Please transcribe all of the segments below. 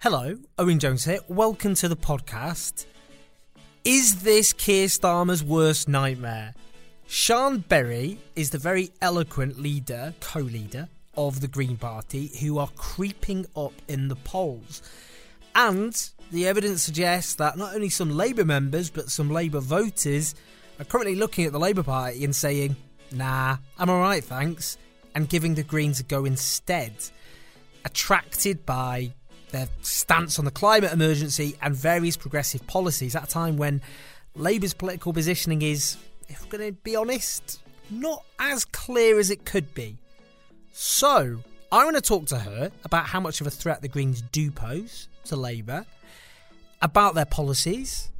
Hello, Owen Jones here. Welcome to the podcast. Is this Keir Starmer's worst nightmare? Sian Berry is the very eloquent leader, co leader of the Green Party, who are creeping up in the polls. And the evidence suggests that not only some Labour members, but some Labour voters are currently looking at the Labour Party and saying, nah, I'm alright, thanks, and giving the Greens a go instead. Attracted by their stance on the climate emergency and various progressive policies at a time when Labour's political positioning is, if we're going to be honest, not as clear as it could be. So, I want to talk to her about how much of a threat the Greens do pose to Labour, about their policies,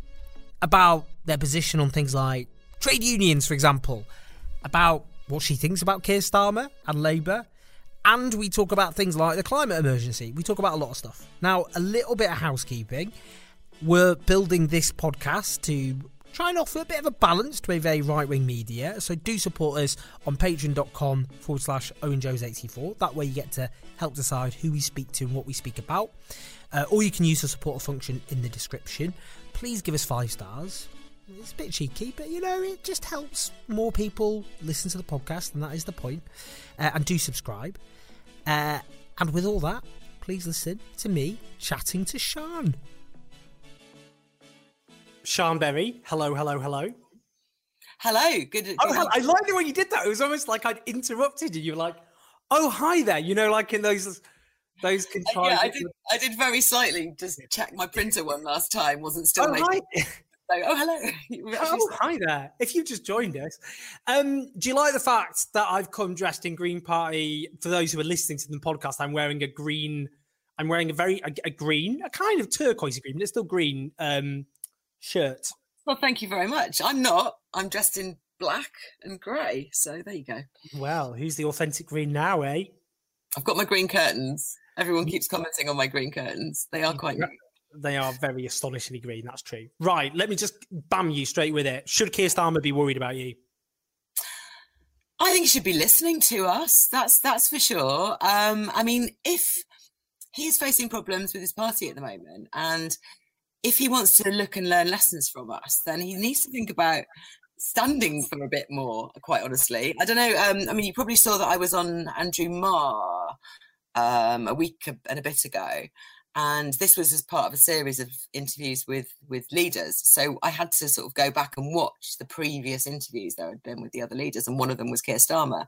about their position on things like trade unions, for example, about what she thinks about Keir Starmer and Labour, and we talk about things like the climate emergency. We talk about a lot of stuff. Now, a little bit of housekeeping. We're building this podcast to try and offer a bit of a balance to a very right wing media. So do support us on patreon.com forward slash owenjones84. That way you get to help decide who we speak to and what we speak about. Uh, or you can use the support function in the description. Please give us five stars. It's a bit cheeky, but you know, it just helps more people listen to the podcast, and that is the point. Uh, and do subscribe. Uh, and with all that, please listen to me chatting to Sian. Sian Berry, hello, hello, hello. Hello, good. good oh, hello. I like the way you did that. It was almost like I'd interrupted you. You were like, "Oh, hi there," you know, like in those those contrived. Uh, yeah, I did. I did very slightly just check my printer one last time. Wasn't still oh, making. Hi. So, oh, hello. oh, hi there. If you've just joined us, um, do you like the fact that I've come dressed in Green Party? For those who are listening to the podcast, I'm wearing a green. I'm wearing a very a, a green, a kind of turquoise green, but it's still green um, shirt. Well, thank you very much. I'm not. I'm dressed in black and grey. So there you go. Well, who's the authentic green now, eh? I've got my green curtains. Everyone keeps commenting on my green curtains. They are quite. They are very astonishingly green. That's true. Right. Let me just bam you straight with it. Should Keir Starmer be worried about you? I think he should be listening to us. That's that's for sure. Um, I mean, if he is facing problems with his party at the moment, and if he wants to look and learn lessons from us, then he needs to think about standing for a bit more. Quite honestly, I don't know. Um, I mean, you probably saw that I was on Andrew Marr um, a week and a bit ago, and this was as part of a series of interviews with with leaders. So i had to sort of go back and watch the previous interviews there had been with the other leaders and one of them was Keir Starmer.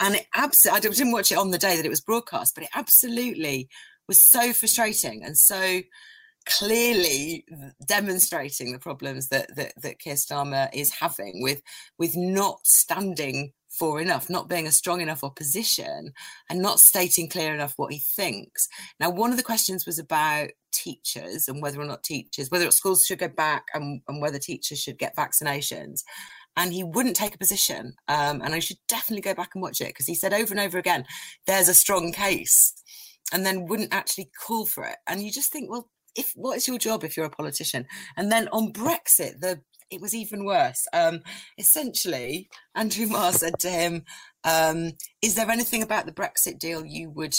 And it absolutely i didn't watch it on the day that it was broadcast but it absolutely was so frustrating and so clearly demonstrating the problems that that, that Keir Starmer is having with with not standing for enough, not being a strong enough opposition and not stating clear enough what he thinks. Now, one of the questions was about teachers and whether or not teachers, whether schools should go back and, and whether teachers should get vaccinations. And he wouldn't take a position. Um, and I should definitely go back and watch it because he said over and over again, there's a strong case, and then wouldn't actually call for it. And you just think, well, if what is your job if you're a politician? And then on Brexit, the it was even worse. Um, essentially, Andrew Marr said to him, um, Is there anything about the Brexit deal you would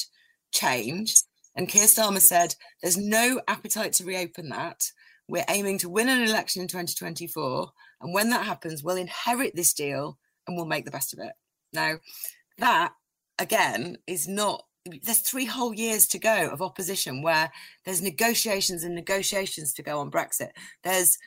change? And Keir Starmer said, There's no appetite to reopen that. We're aiming to win an election in 2024. And when that happens, we'll inherit this deal and we'll make the best of it. Now, that again is not there's three whole years to go of opposition where there's negotiations and negotiations to go on Brexit. There's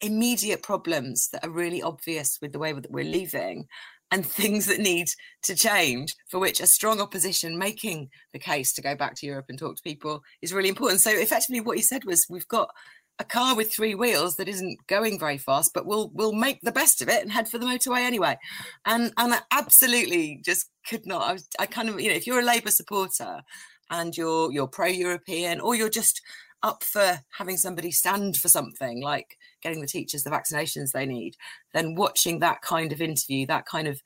immediate problems that are really obvious with the way that we're mm. leaving and things that need to change for which a strong opposition making the case to go back to Europe and talk to people is really important. So effectively what he said was we've got a car with three wheels that isn't going very fast, but we'll we'll make the best of it and head for the motorway anyway. And and I absolutely just could not. I was I kind of you know if you're a Labour supporter and you're you're pro-European or you're just up for having somebody stand for something like getting the teachers the vaccinations they need, then watching that kind of interview, that kind of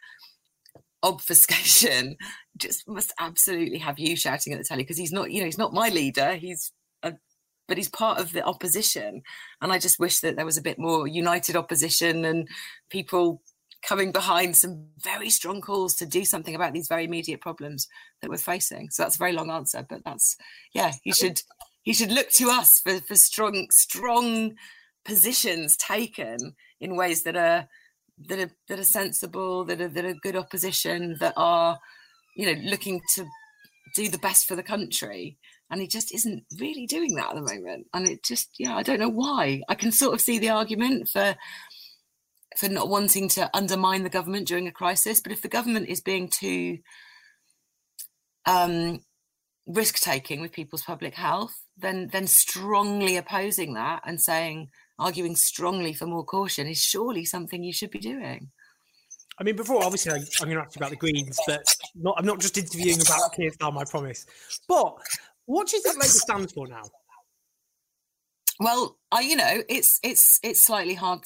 obfuscation just must absolutely have you shouting at the telly because he's not you know he's not my leader he's a, but he's part of the opposition. And I just wish that there was a bit more united opposition and people coming behind some very strong calls to do something about these very immediate problems that we're facing. So that's a very long answer, but that's yeah, he should he should look to us for, for strong, strong positions taken in ways that are that are that are sensible, that are that are good opposition, that are, you know, looking to do the best for the country. And he just isn't really doing that at the moment. And it just yeah i don't know why. I can sort of see the argument for for not wanting to undermine the government during a crisis. But if the government is being too um risk taking with people's public health then then strongly opposing that and saying arguing strongly for more caution is surely something you should be doing I mean, before obviously I, am going to ask you about the Greens, but not, I'm not just interviewing about Keir Starmer, I promise. But what do you think Labour stands for now? Well, I you know it's it's it's slightly hard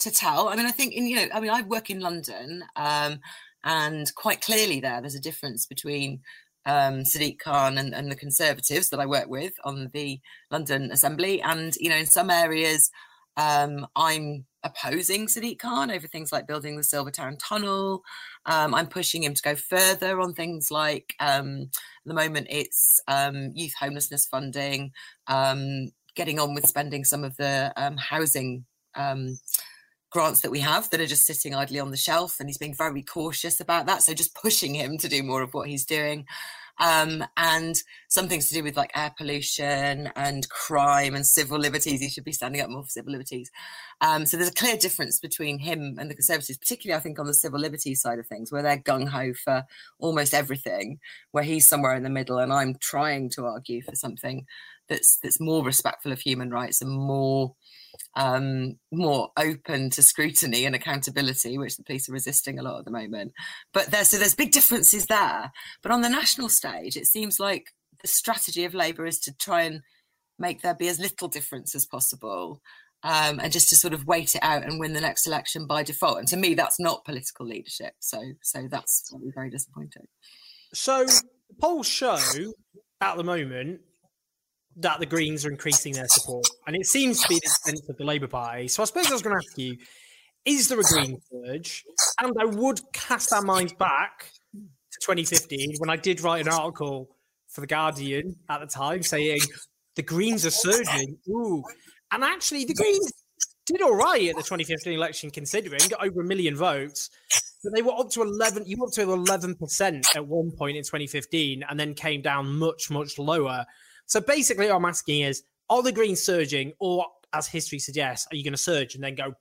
to tell. I mean, I think in you know, I mean, I work in London, um, and quite clearly there, there's a difference between um, Sadiq Khan and, and the Conservatives that I work with on the London Assembly, and you know, in some areas, um, I'm opposing Sadiq Khan over things like building the Silvertown Tunnel. Um, I'm pushing him to go further on things like, um, at the moment, it's um, youth homelessness funding, um, getting on with spending some of the um, housing grants that we have that are just sitting idly on the shelf. And he's being very cautious about that. So just pushing him to do more of what he's doing um, and some things to do with like air pollution and crime and civil liberties. He should be standing up more for civil liberties. Um, so there's a clear difference between him and the Conservatives, particularly I think on the civil liberties side of things, where they're gung ho for almost everything, where he's somewhere in the middle, and I'm trying to argue for something that's that's more respectful of human rights and more um, more open to scrutiny and accountability, which the police are resisting a lot at the moment. But there's so there's big differences there. But on the national stage, it seems like the strategy of Labour is to try and make there be as little difference as possible. Um, and just to sort of wait it out and win the next election by default. And to me, that's not political leadership. So, so that's very disappointing. So the polls show at the moment that the Greens are increasing their support, and it seems to be the sense of the Labour Party. So I suppose I was going to ask you: Is there a Green surge? And I would cast our minds back to 2015 when I did write an article for the Guardian at the time saying the Greens are surging. Ooh, and actually the Greens did all right at the 2015 election, considering got over a million votes. But they were up to 11. You went to 11 percent at one point in 2015, and then came down much, much lower. So basically, what I'm asking is, are the Greens surging, or as history suggests, are you going to surge and then go?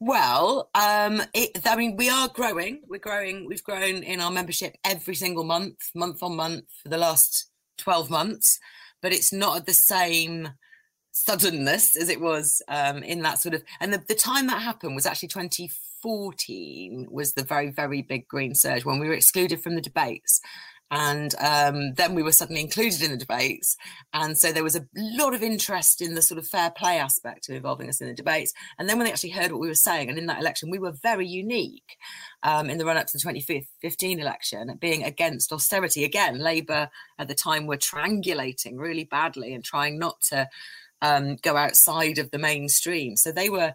Well, um, it, I mean, we are growing. We're growing. We've grown in our membership every single month, month on month, for the last twelve months. But it's not the same suddenness as it was um, in that sort of. And the, the time that happened was actually 2014 was the very very big green surge when we were excluded from the debates and um, then we were suddenly included in the debates. And so there was a lot of interest in the sort of fair play aspect of involving us in the debates. And then when they actually heard what we were saying, and in that election, we were very unique um, in the run up to the 2015 election, being against austerity. Again, Labour at the time were triangulating really badly and trying not to um, go outside of the mainstream. So they were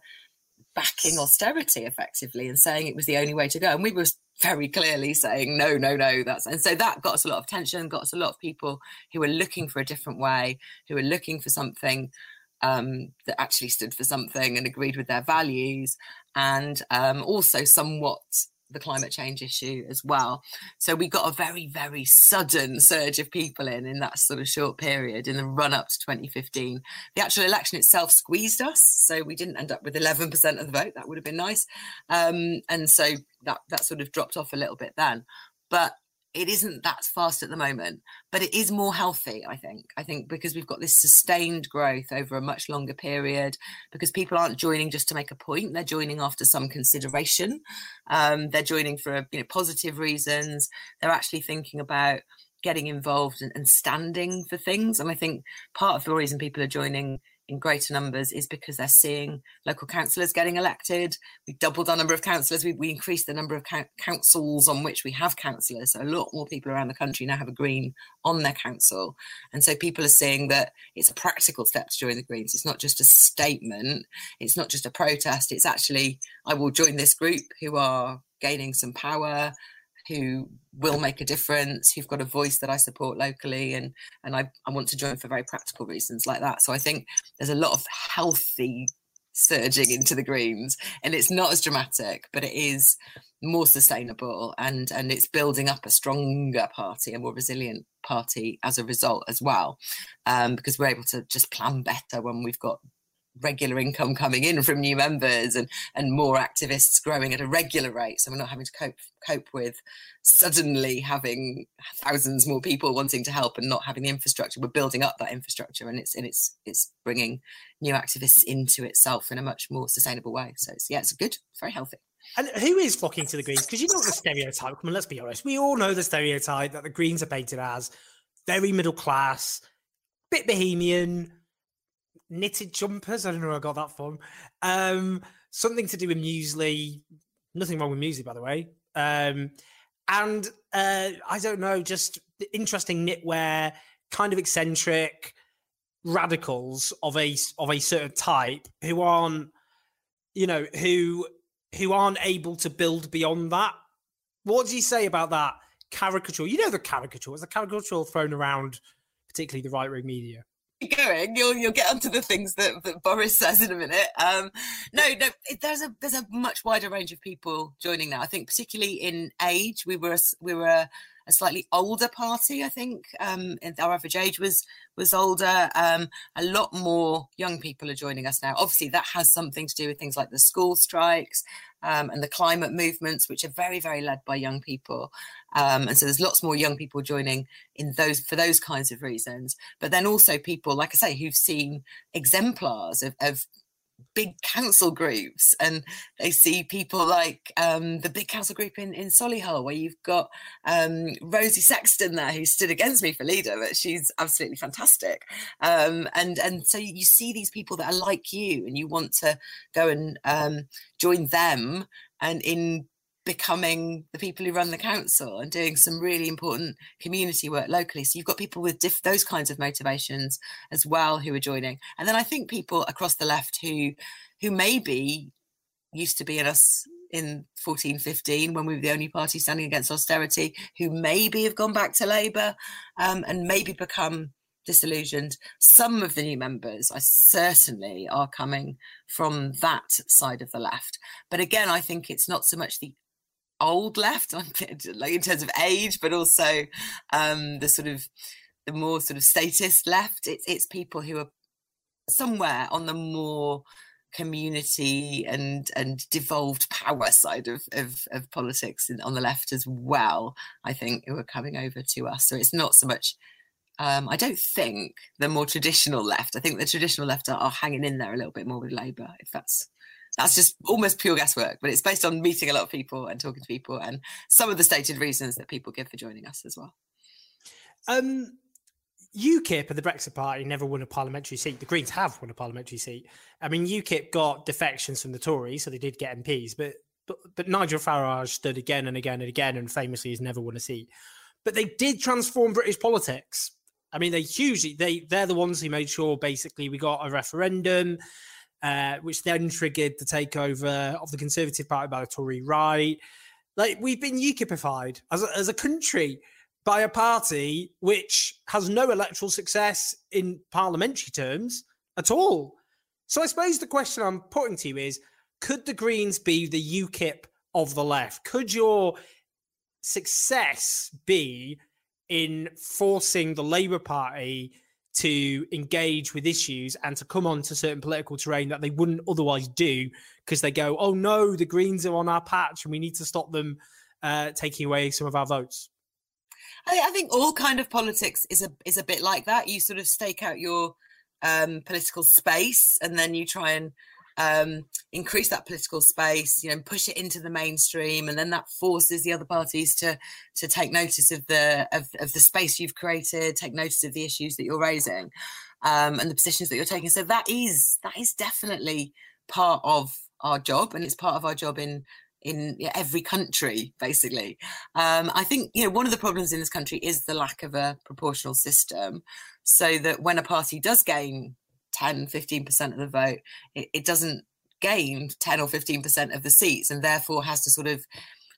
backing austerity effectively and saying it was the only way to go. And we were very clearly saying no no no. That's and so that got us a lot of attention got us a lot of people who were looking for a different way who were looking for something um, that actually stood for something and agreed with their values and um, also somewhat the climate change issue as well. So we got a very, very sudden surge of people in in that sort of short period in the run up to 2015. The actual election itself squeezed us, so we didn't end up with 11% of the vote. That would have been nice, um, and so that that sort of dropped off a little bit then. But it isn't that fast at the moment, but it is more healthy, I think. I think because we've got this sustained growth over a much longer period, because people aren't joining just to make a point, they're joining after some consideration. Um, they're joining for you know positive reasons. They're actually thinking about getting involved and, and standing for things. And I think part of the reason people are joining in greater numbers is because they're seeing local councillors getting elected. We doubled our number of councillors. We, we increased the number of councils on which we have councillors. So a lot more people around the country now have a Green on their council. And so people are seeing that it's a practical step to join the Greens. It's not just a statement. It's not just a protest. It's actually, I will join this group who are gaining some power who will make a difference, who've got a voice that I support locally, and and I, I want to join for very practical reasons like that. So I think there's a lot of healthy surging into the greens, and it's not as dramatic, but it is more sustainable, and and it's building up a stronger party, a more resilient party as a result as well, um, because we're able to just plan better when we've got regular income coming in from new members and and more activists growing at a regular rate so we're not having to cope cope with suddenly having thousands more people wanting to help and not having the infrastructure we're building up that infrastructure and it's and it's it's bringing new activists into itself in a much more sustainable way so it's, yeah it's good very healthy and who is flocking to the Greens? Because you know the stereotype. Come on, let's be honest. We all know the stereotype that the Greens are painted as very middle class, bit bohemian, knitted jumpers. I don't know where I got that from. Um, something to do with muesli. Nothing wrong with muesli, by the way. Um, and uh, I don't know, just interesting knitwear, kind of eccentric radicals of a of a certain type who aren't, you know, who who aren't able to build beyond that. What do you say about that caricature? You know the caricature. It's a caricature thrown around, particularly the right wing media going. You'll you'll get onto the things that, that Boris says in a minute. Um, no, no, there's a there's a much wider range of people joining now. I think particularly in age, we were we were a, slightly older party. I think um, our average age was was older. Um, a lot more young people are joining us now. Obviously, that has something to do with things like the school strikes um, and the climate movements, which are very, very led by young people. Um, and so there's lots more young people joining in those for those kinds of reasons. But then also people, like I say, who've seen exemplars of, of big council groups and they see people like um, the big council group in, in Solihull where you've got um, Rosie Sexton there who stood against me for leader but she's absolutely fantastic. Um, and and so you see these people that are like you and you want to go and um, join them and in becoming the people who run the council and doing some really important community work locally. So you've got people with diff- those kinds of motivations as well who are joining. And then I think people across the left who who maybe used to be in us in 14, 15 when we were the only party standing against austerity, who maybe have gone back to Labour um, and maybe become disillusioned. Some of the new members, I certainly are coming from that side of the left. But again, I think it's not so much the old left, like in terms of age, but also um, the sort of the more sort of statist left. It's it's people who are somewhere on the more community and and devolved power side of of, of politics on the left as well. I think who are coming over to us. So it's not so much. Um, I don't think the more traditional left. I think the traditional left are, are hanging in there a little bit more with Labour, if that's that's just almost pure guesswork, but it's based on meeting a lot of people and talking to people and some of the stated reasons that people give for joining us as well. Um, UKIP and the Brexit Party never won a parliamentary seat. The Greens have won a parliamentary seat. I mean, UKIP got defections from the Tories, so they did get MPs, but but, but Nigel Farage stood again and again and again and famously has never won a seat. But they did transform British politics. I mean, they hugely they they're the ones who made sure basically we got a referendum uh, which then triggered the takeover of the Conservative Party by the Tory right. Like we've been UKIPified as a, as a country by a party which has no electoral success in parliamentary terms at all. So I suppose the question I'm putting to you is could the Greens be the UKIP of the left? Could your success be in forcing the Labour Party to engage with issues and to come onto certain political terrain that they wouldn't otherwise do because they go, oh no, the Greens are on our patch and we need to stop them uh, taking away some of our votes. I, think all kind of politics is a is a bit like that. You sort of stake out your um, political space, and then you try and um, increase that political space, you know, push it into the mainstream, and then that forces the other parties to to take notice of the of, of the space you've created, take notice of the issues that you're raising, um, and the positions that you're taking. So that is that is definitely part of our job, and it's part of our job in in every country basically um, i think you know one of the problems in this country is the lack of a proportional system so that when a party does gain 10 15% of the vote it, it doesn't gain 10 or 15% of the seats and therefore has to sort of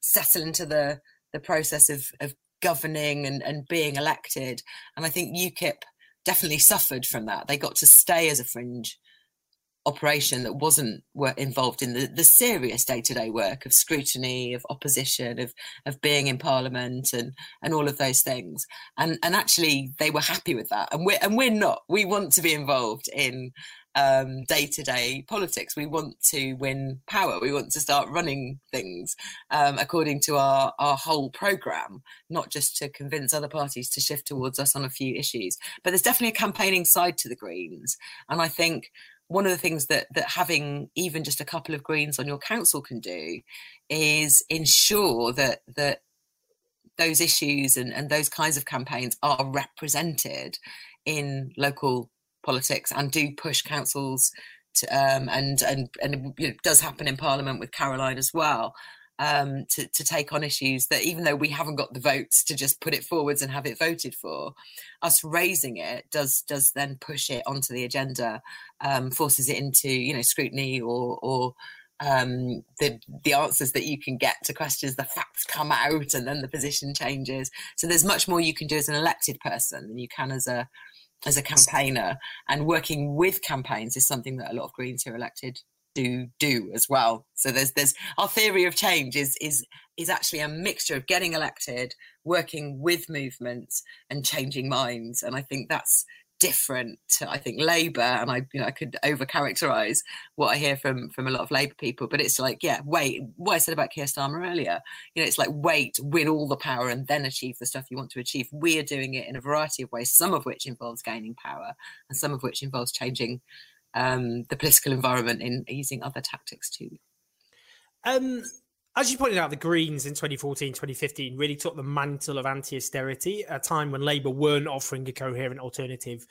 settle into the the process of of governing and, and being elected. And i think ukip definitely suffered from that. They got to stay as a fringe operation that wasn't involved in the, the serious day-to-day work of scrutiny of opposition of of being in parliament and and all of those things. And and actually they were happy with that. And we're and we're not. We want to be involved in um, day-to-day politics. We want to win power. We want to start running things um, according to our our whole program not just to convince other parties to shift towards us on a few issues. But there's definitely a campaigning side to the greens. And i think one of the things that that having even just a couple of greens on your council can do is ensure that that those issues and, and those kinds of campaigns are represented in local politics and do push councils to, um, and and and it does happen in Parliament with Caroline as well um, to, to take on issues that even though we haven't got the votes to just put it forwards and have it voted for, us raising it does does then push it onto the agenda, um, forces it into you know scrutiny or or um, the the answers that you can get to questions, the facts come out, and then the position changes. So there's much more you can do as an elected person than you can as a as a campaigner. And working with campaigns is something that a lot of Greens who are elected do do as well. So there's there's our theory of change is is is actually a mixture of getting elected, working with movements, and changing minds. And I think that's different to I think Labour. And I you know I could over characterize what I hear from from a lot of Labour people, but it's like yeah, wait, what I said about Keir Starmer earlier. You know, it's like wait, win all the power, and then achieve the stuff you want to achieve. We are doing it in a variety of ways, some of which involves gaining power, and some of which involves changing um, the political environment in using other tactics too. Um, as you pointed out, the Greens in 2014, 2015 really took the mantle of anti austerity a time when Labour weren't offering a coherent alternative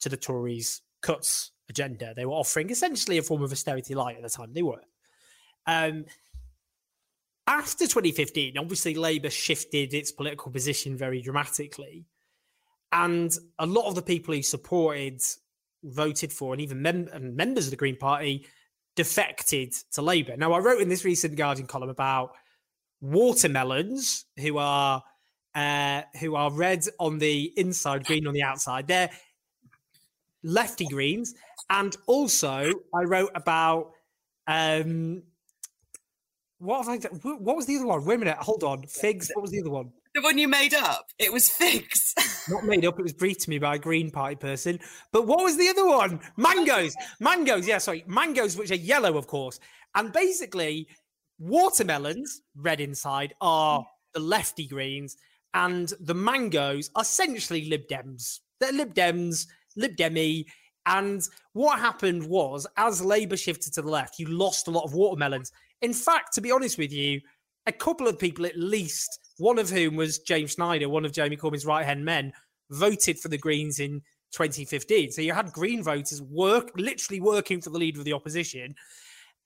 to the Tories' cuts agenda. They were offering essentially a form of austerity light at the time. They were. Um, after 2015, obviously Labour shifted its political position very dramatically. And a lot of the people who supported voted for and even mem- and members of the Green Party defected to Labour. Now, I wrote in this recent Guardian column about watermelons who are uh, who are red on the inside, green on the outside. They're lefty greens, and also I wrote about um, what have I? What was the other one? Wait a minute, hold on. Figs. What was the other one? The one you made up. It was figs. Not made up. It was briefed to me by a Green Party person. But what was the other one? Mangoes. Mangoes. Yeah, sorry. Mangoes, which are yellow, of course. And basically, watermelons, red inside, are the lefty greens, and the mangoes are essentially Lib Dems. They're Lib Dems, Lib Demi. And what happened was, as Labour shifted to the left, you lost a lot of watermelons. In fact, to be honest with you, a couple of people at least one of whom was James Schneider, one of Jeremy Corbyn's right hand men, voted for the Greens in 2015. So you had Green voters work, literally working for the leader of the opposition.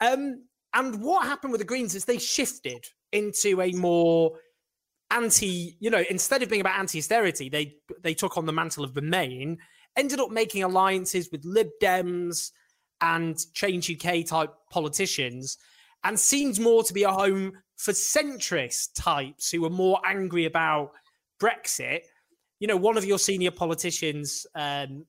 Um, and what happened with the Greens is they shifted into a more anti, you know, instead of being about anti-austerity, they they took on the mantle of Remain, ended up making alliances with Lib Dems and Change UK type politicians, and seemed more to be a home for centrist types who are more angry about Brexit, you know, one of your senior politicians, um,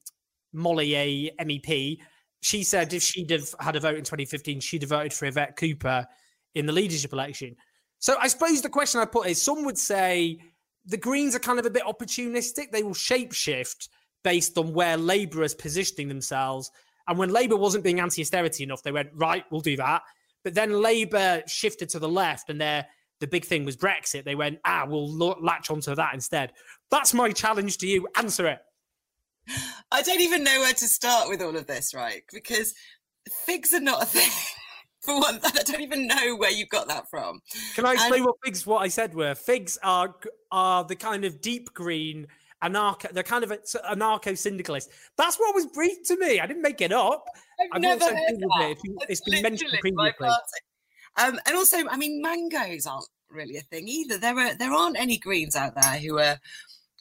Molly, a MEP, she said if she'd have had a vote in 2015, she'd have voted for Yvette Cooper in the leadership election. So I suppose the question I put is some would say the Greens are kind of a bit opportunistic. They will shapeshift based on where Labour is positioning themselves. And when Labour wasn't being anti austerity enough, they went, right, we'll do that. But then Labour shifted to the left, and they're the big thing was Brexit, they went, ah, we'll latch onto that instead. That's my challenge to you. Answer it. I don't even know where to start with all of this, right? Because figs are not a thing. For one, I don't even know where you got that from. Can I explain and... what figs? What I said were figs are are the kind of deep green anarcho. They're kind of anarcho syndicalist. That's what was briefed to me. I didn't make it up. I've, I've never heard that. It. It's been mentioned previously. Um, and also, I mean, mangoes aren't really a thing either. There are there aren't any Greens out there who are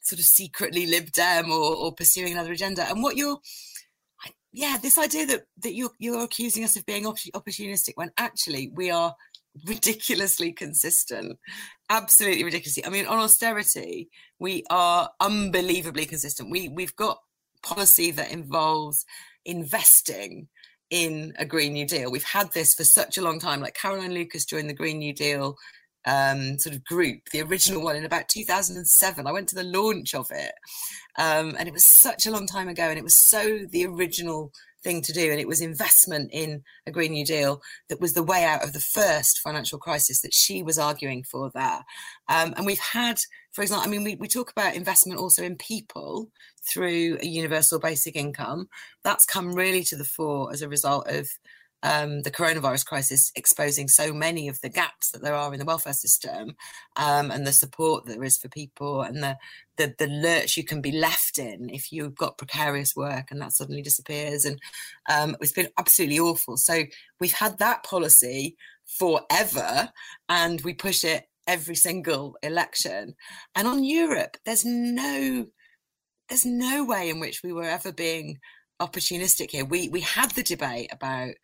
sort of secretly Lib Dem or, or pursuing another agenda. And what you're, yeah, this idea that that you're you're accusing us of being opportunistic when actually we are ridiculously consistent, absolutely ridiculously. I mean, on austerity, we are unbelievably consistent. We we've got policy that involves investing in a Green New Deal. We've had this for such a long time. Like Caroline Lucas joined the Green New Deal um, sort of group, the original one in about 2007. I went to the launch of it, um, and it was such a long time ago, and it was so the original thing to do, and it was investment in a Green New Deal that was the way out of the first financial crisis that she was arguing for there. Um, and we've had, for example, I mean, we, we talk about investment also in people through a universal basic income. That's come really to the fore as a result of um, the coronavirus crisis exposing so many of the gaps that there are in the welfare system um, and the support there is for people and the, the, the lurch you can be left in if you've got precarious work and that suddenly disappears. And um, it's been absolutely awful. So we've had that policy forever and we push it every single election. And on europe there's no there's no way in which we were ever being opportunistic here. We we had the debate about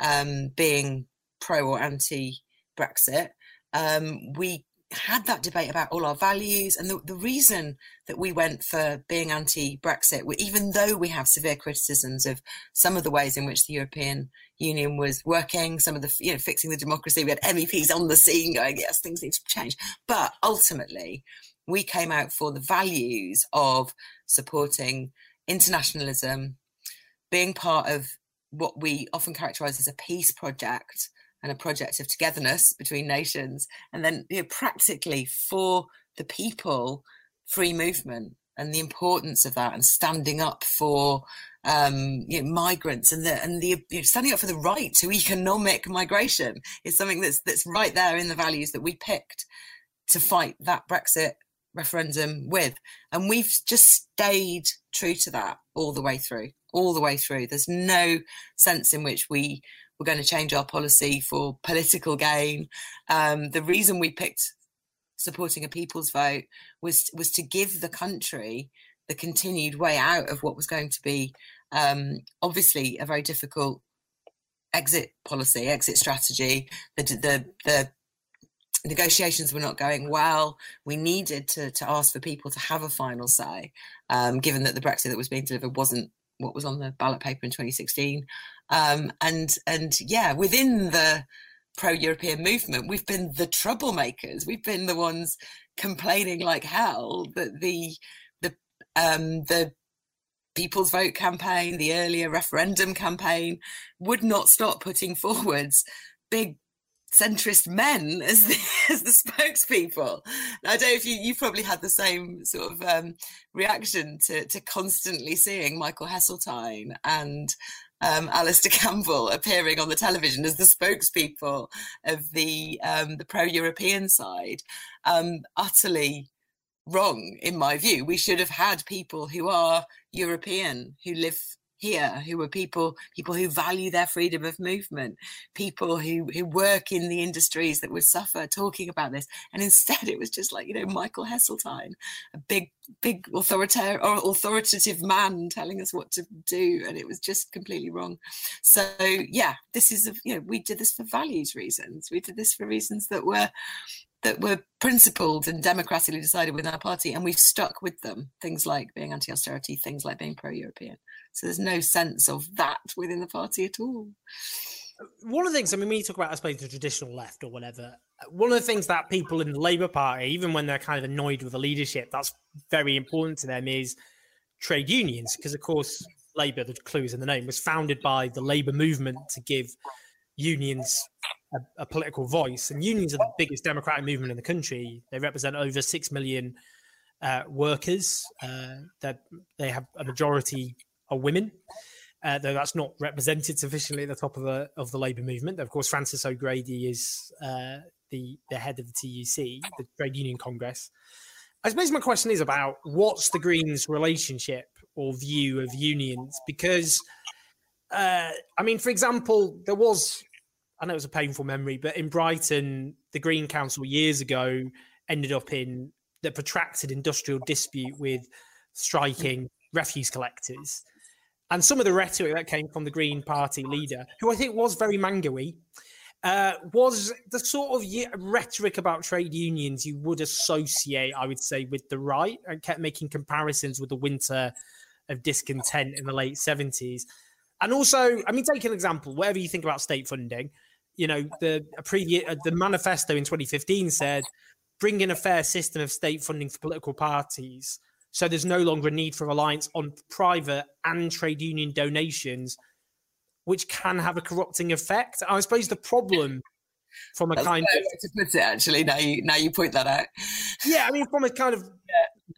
um, being pro or anti Brexit. Um, we had that debate about all our values and the, the reason that we went for being anti-brexit even though we have severe criticisms of some of the ways in which the european union was working some of the you know fixing the democracy we had meps on the scene going yes things need to change but ultimately we came out for the values of supporting internationalism being part of what we often characterize as a peace project and a project of togetherness between nations, and then you know, practically for the people, free movement and the importance of that, and standing up for um, you know, migrants and the and the you know, standing up for the right to economic migration is something that's that's right there in the values that we picked to fight that Brexit referendum with, and we've just stayed true to that all the way through all the way through. There's no sense in which we were going to change our policy for political gain. Um, the reason we picked supporting a people's vote was was to give the country the continued way out of what was going to be um, obviously a very difficult exit policy, exit strategy. The the the negotiations were not going well. We needed to to ask for people to have a final say, um, given that the Brexit that was being delivered wasn't what was on the ballot paper in 2016. Um, and and yeah, within the pro-European movement, we've been the troublemakers. We've been the ones complaining like hell that the the um, the People's Vote campaign, the earlier referendum campaign, would not stop putting forwards big centrist men as the, as the spokespeople. I don't know if you you probably had the same sort of um, reaction to to constantly seeing Michael Heseltine and um, Alastair Campbell appearing on the television as the spokespeople of the um, the pro-European side. Um, utterly wrong, in my view. We should have had people who are European who live here who are people people who value their freedom of movement people who who work in the industries that would suffer talking about this and instead it was just like you know michael heseltine a big big authoritarian or authoritative man telling us what to do and it was just completely wrong so yeah this is a, you know we did this for values reasons we did this for reasons that were that were principled and democratically decided within our party, and we've stuck with them. Things like being anti-austerity, things like being pro-European. So there's no sense of that within the party at all. One of the things, I mean, when you talk about, I suppose, the traditional left or whatever, one of the things that people in the Labour Party, even when they're kind of annoyed with the leadership, that's very important to them is trade unions. Because, of course, Labour, the clues in the name, was founded by the Labour movement to give unions a, a, political voice. And unions are the biggest democratic movement in the country. They represent over six million uh, workers. Uh, they have a majority are women. Uh, though that's not represented sufficiently at the top of the of the labour movement. Of course, Frances O'Grady is uh, the the head of the TUC, the Trade Union Congress. I suppose my question is about what's the Greens' relationship or view of unions? Because, uh, I mean, for example, there was, I know it was a painful memory, but in Brighton, the Green Council years ago ended up in the protracted industrial dispute with striking refuse collectors. And some of the rhetoric that came from the Green Party leader, who I think was very mangoey, uh, was the sort of rhetoric about trade unions you would associate, I would say, with the right, and kept making comparisons with the winter of discontent in the late 70s. And also, I mean, take an example, whatever you think about state funding, you know, the previous uh, the manifesto in 2015 said bring in a fair system of state funding for political parties. So there's no longer a need for reliance on private and trade union donations which can have a corrupting effect. I suppose the problem from a That's kind of to put it actually now you now you point that out. Yeah, I mean from a kind of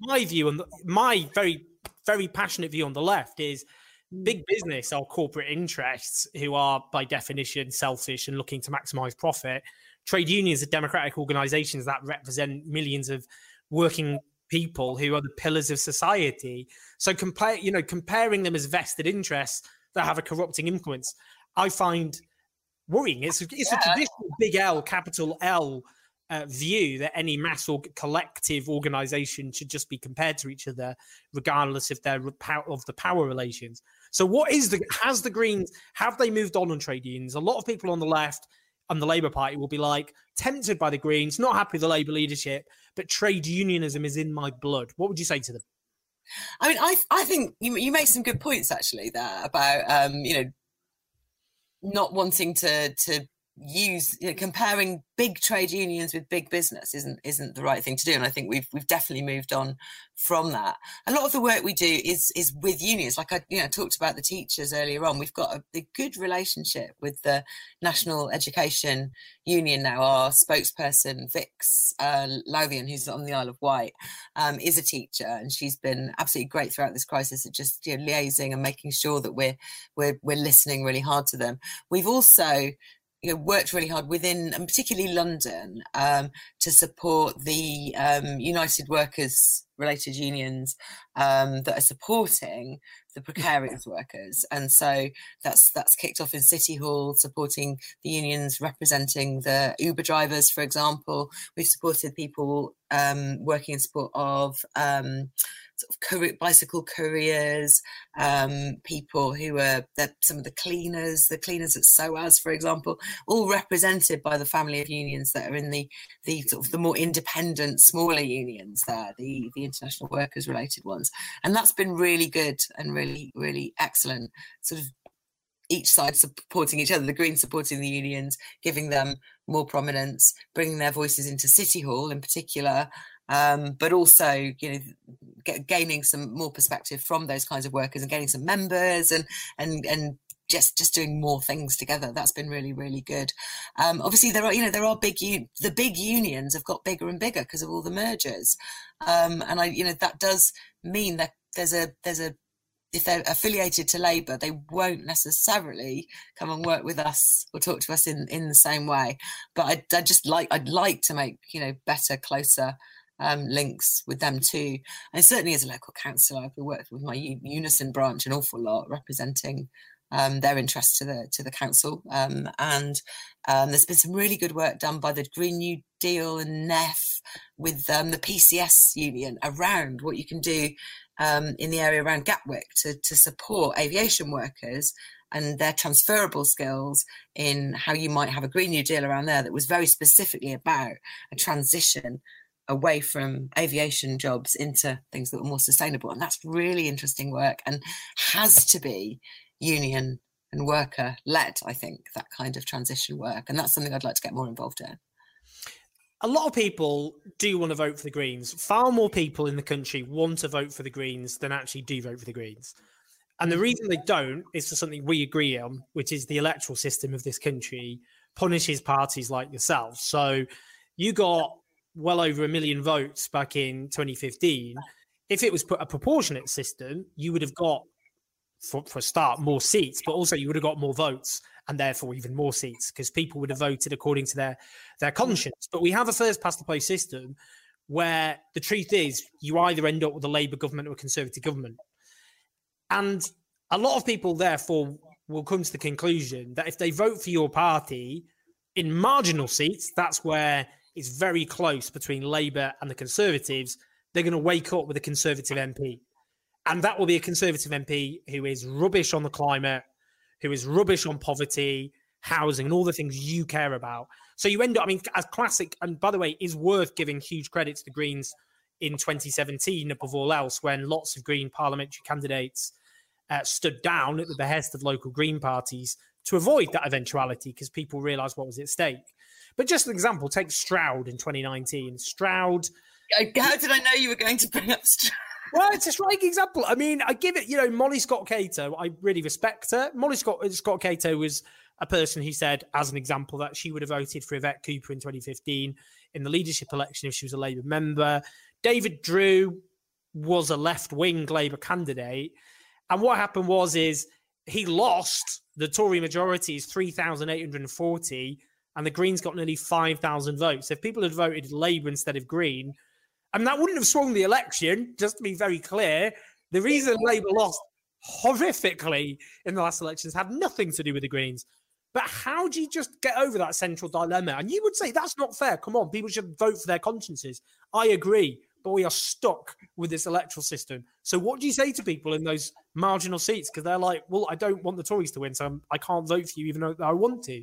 my view and my very very passionate view on the left is mm. big business are corporate interests who are by definition selfish and looking to maximize profit. Trade unions are democratic organizations that represent millions of working people who are the pillars of society. So compare, you know, comparing them as vested interests that have a corrupting influence, I find worrying. It's, it's yeah. a traditional big L, capital L uh, view that any mass or collective organization should just be compared to each other, regardless of their of the power relations. So, what is the has the Greens have they moved on on trade unions? A lot of people on the left and the Labour Party will be like tempted by the Greens, not happy with the Labour leadership, but trade unionism is in my blood. What would you say to them? I mean, I I think you you make some good points actually there about um, you know not wanting to to use you know, comparing big trade unions with big business isn't isn't the right thing to do and i think we've we've definitely moved on from that. A lot of the work we do is is with unions. Like i you know talked about the teachers earlier on. We've got a, a good relationship with the national education union now. Our spokesperson vix uh, who's on the isle of wight um, is a teacher and she's been absolutely great throughout this crisis at just you know, liaising and making sure that we're we're we're listening really hard to them. We've also you know, worked really hard within, and particularly London, um, to support the um, United Workers related unions um, that are supporting the precarious workers, and so that's that's kicked off in City Hall, supporting the unions representing the Uber drivers, for example. We've supported people um, working in support of um, sort of courier, bicycle couriers, um, people who are some of the cleaners, the cleaners at SOAS, for example, all represented by the family of unions that are in the the sort of the more independent, smaller unions there, the the international workers related ones, and that's been really good and really really excellent. Sort of each side supporting each other, the Greens supporting the unions, giving them more prominence, bringing their voices into City Hall in particular, um, but also you know get, gaining some more perspective from those kinds of workers and getting some members and and and just just doing more things together. That's been really really good. Um, obviously there are you know there are big u- the big unions have got bigger and bigger because of all the mergers. Um, and i you know that does mean that there's a there's a if they're affiliated to Labour, they won't necessarily come and work with us or talk to us in, in the same way. But I, I just like I'd like to make you know better, closer um, links with them too. And certainly as a local councillor, I've worked with my Unison branch an awful lot, representing um, their interest to the to the council. Um, and um, there's been some really good work done by the Green New Deal and NEF with um, the PCS union around what you can do um, in the area around Gatwick to, to support aviation workers and their transferable skills in how you might have a Green New Deal around there that was very specifically about a transition away from aviation jobs into things that were more sustainable. And that's really interesting work and has to be union and worker led, I think, that kind of transition work. And that's something I'd like to get more involved in. A lot of people do want to vote for the Greens. Far more people in the country want to vote for the Greens than actually do vote for the Greens. And the mm. reason they don't is for something we agree on, which is the electoral system of this country punishes parties like yourself. So you got well over a million votes back in 2015. If it was put a proportionate system, you would have got, for, for a start, more seats, but also you would have got more votes and therefore even more seats because people would have voted according to their their mm. conscience. But we have a first past the post system where the truth is you either end up with a Labour government or a Conservative government. And a lot of people, therefore, will come to the conclusion that if they vote for your party in marginal seats, that's where it's very close between Labour and the Conservatives. They're going to wake up with a Conservative MP. And that will be a Conservative MP who is rubbish on the climate, who is rubbish on poverty, housing, and all the things you care about. So you end up, I mean, as classic, and by the way, is worth giving huge credit to the Greens in 2017 above all else, when lots of Green parliamentary candidates uh, stood down at the behest of local Green parties to avoid that eventuality because people realised what was at stake. But just an example, take Stroud in 2019. Stroud. How did I know you were going to bring up Stroud? Well, it's a striking example. I mean, I give it, you know, Molly Scott Cato, I really respect her. Molly Scott, uh, Scott Cato was a person who said, as an example, that she would have voted for Yvette Cooper in 2015 in the leadership election if she was a Labour member. David Drew was a left wing Labour candidate. And what happened was is he lost the Tory majority is 3,840 and the Greens got nearly 5,000 votes. If people had voted Labour instead of Green, I mean, that wouldn't have swung the election, just to be very clear. The reason Labour lost horrifically in the last elections had nothing to do with the Greens. But how do you just get over that central dilemma? And you would say that's not fair. Come on, people should vote for their consciences. I agree, but we are stuck with this electoral system. So, what do you say to people in those marginal seats? Because they're like, well, I don't want the Tories to win, so I'm, I can not vote for you, even though I want to.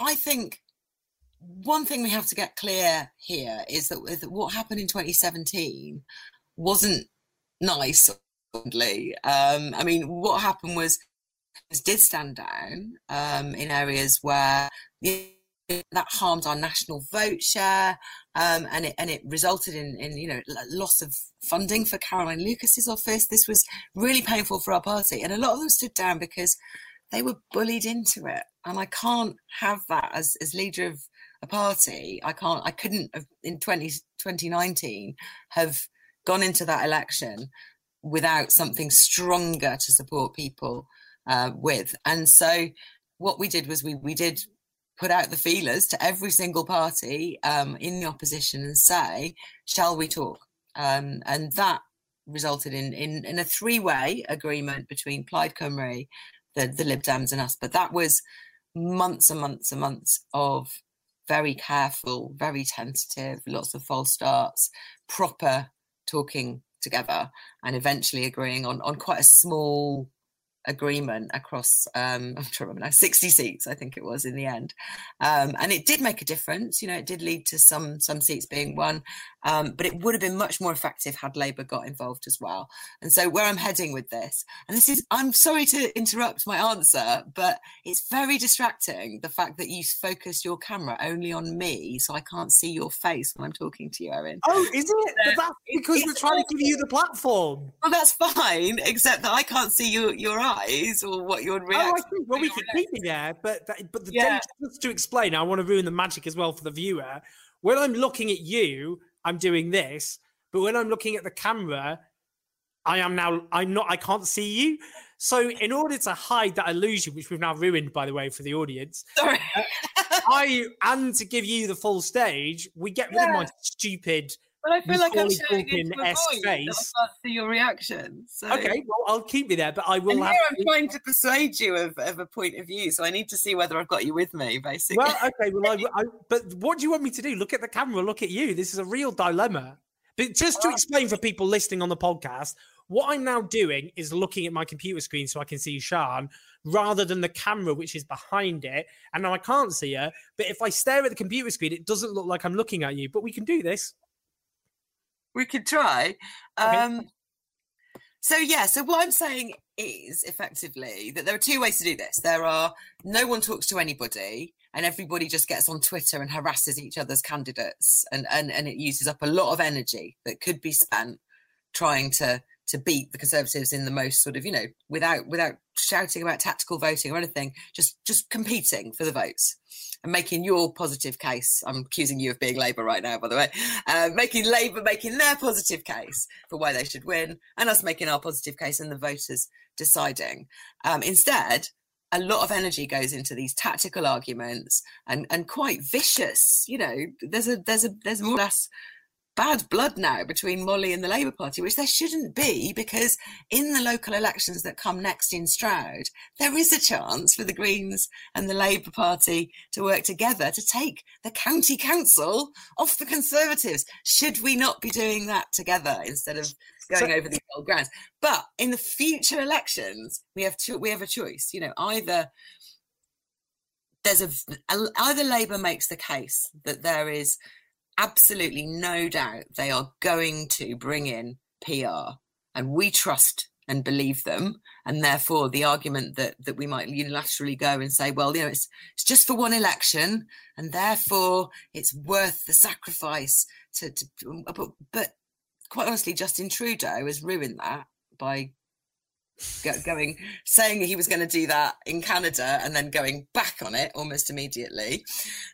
I think one thing we have to get clear here is that with what happened in 2017 wasn't nice. Um, I mean, what happened was did stand down um, in areas where that harmed our national vote share, um, and it and it resulted in in you know loss of funding for Caroline Lucas's office. This was really painful for our party, and a lot of them stood down because they were bullied into it and i can't have that as as leader of a party. I can't i couldn't have in 20, 2019 have gone into that election without something stronger to support people uh, with. And so what we did was we we did put out the feelers to every single party um, in the opposition and say shall we talk? Um, and that resulted in, in, in a three-way agreement between Plaid Cymru, the, the Lib Dems and us. But that was months and months and months of very careful, very tentative, lots of false starts, proper talking together, and eventually agreeing on on quite a small agreement across um i'm trying to remember now 60 seats i think it was in the end. Um and it did make a difference you know it did lead to some some seats being won um but it would have been much more effective had labour got involved as well. And so where i'm heading with this and this is i'm sorry to interrupt my answer but it's very distracting the fact that you focus your camera only on me so i can't see your face when i'm talking to you Owen. Oh is it? But that's because we're trying to give you the platform. Well that's fine except that i can't see your your eyes or what your reaction. Oh, I think well, we can keep it there, but but the yeah. just to explain, I want to ruin the magic as well for the viewer. When I'm looking at you, I'm doing this. but when I'm looking at the camera, I am now I'm not I can't see you. So in order to hide that illusion, which we've now ruined by the way for the audience, Sorry. Uh, I and to give you the full stage, we get rid of my stupid But I feel like I'm showing into a void. I can't see your reaction. So. Okay, well I'll keep you there, but I will And have here I'm trying to persuade you of, of a point of view, so I need to see whether I've got you with me, basically. Well, okay, well, I, I, but what do you want me to do? Look at the camera, look at you. This is a real dilemma. But just to explain for people listening on the podcast, what I'm now doing is looking at my computer screen so I can see Sian rather than the camera, which is behind it. And now I can't see her. But if I stare at the computer screen, it doesn't look like I'm looking at you. But we can do this. We could try. Okay. Um, so yeah, so what I'm saying is effectively that there are two ways to do this. There are no one talks to anybody, and everybody just gets on Twitter and harasses each other's candidates, and and and it uses up a lot of energy that could be spent trying to to beat the Conservatives in the most sort of you know without without shouting about tactical voting or anything, just just competing for the votes and making your positive case. I'm accusing you of being Labour right now, by the way. Uh, making Labour making their positive case for why they should win, and us making our positive case, and the voters deciding. Um, instead, a lot of energy goes into these tactical arguments and and quite vicious. You know, there's a there's a there's more or less bad blood now between Molly and the Labour Party, which there shouldn't be because in the local elections that come next in Stroud, there is a chance for the Greens and the Labour Party to work together to take the county council off the Conservatives. Should we not be doing that together instead of going So- over these old grounds? But in the future elections, we have two, we have a choice. You know, either there's a either Labour makes the case that there is absolutely no doubt they are going to bring in PR, and we trust and believe them, and therefore the argument that that we might unilaterally go and say, well, you know, it's it's just for one election, and therefore it's worth the sacrifice to, to but, but quite honestly, Justin Trudeau has ruined that by going saying he was going to do that in Canada and then going back on it almost immediately.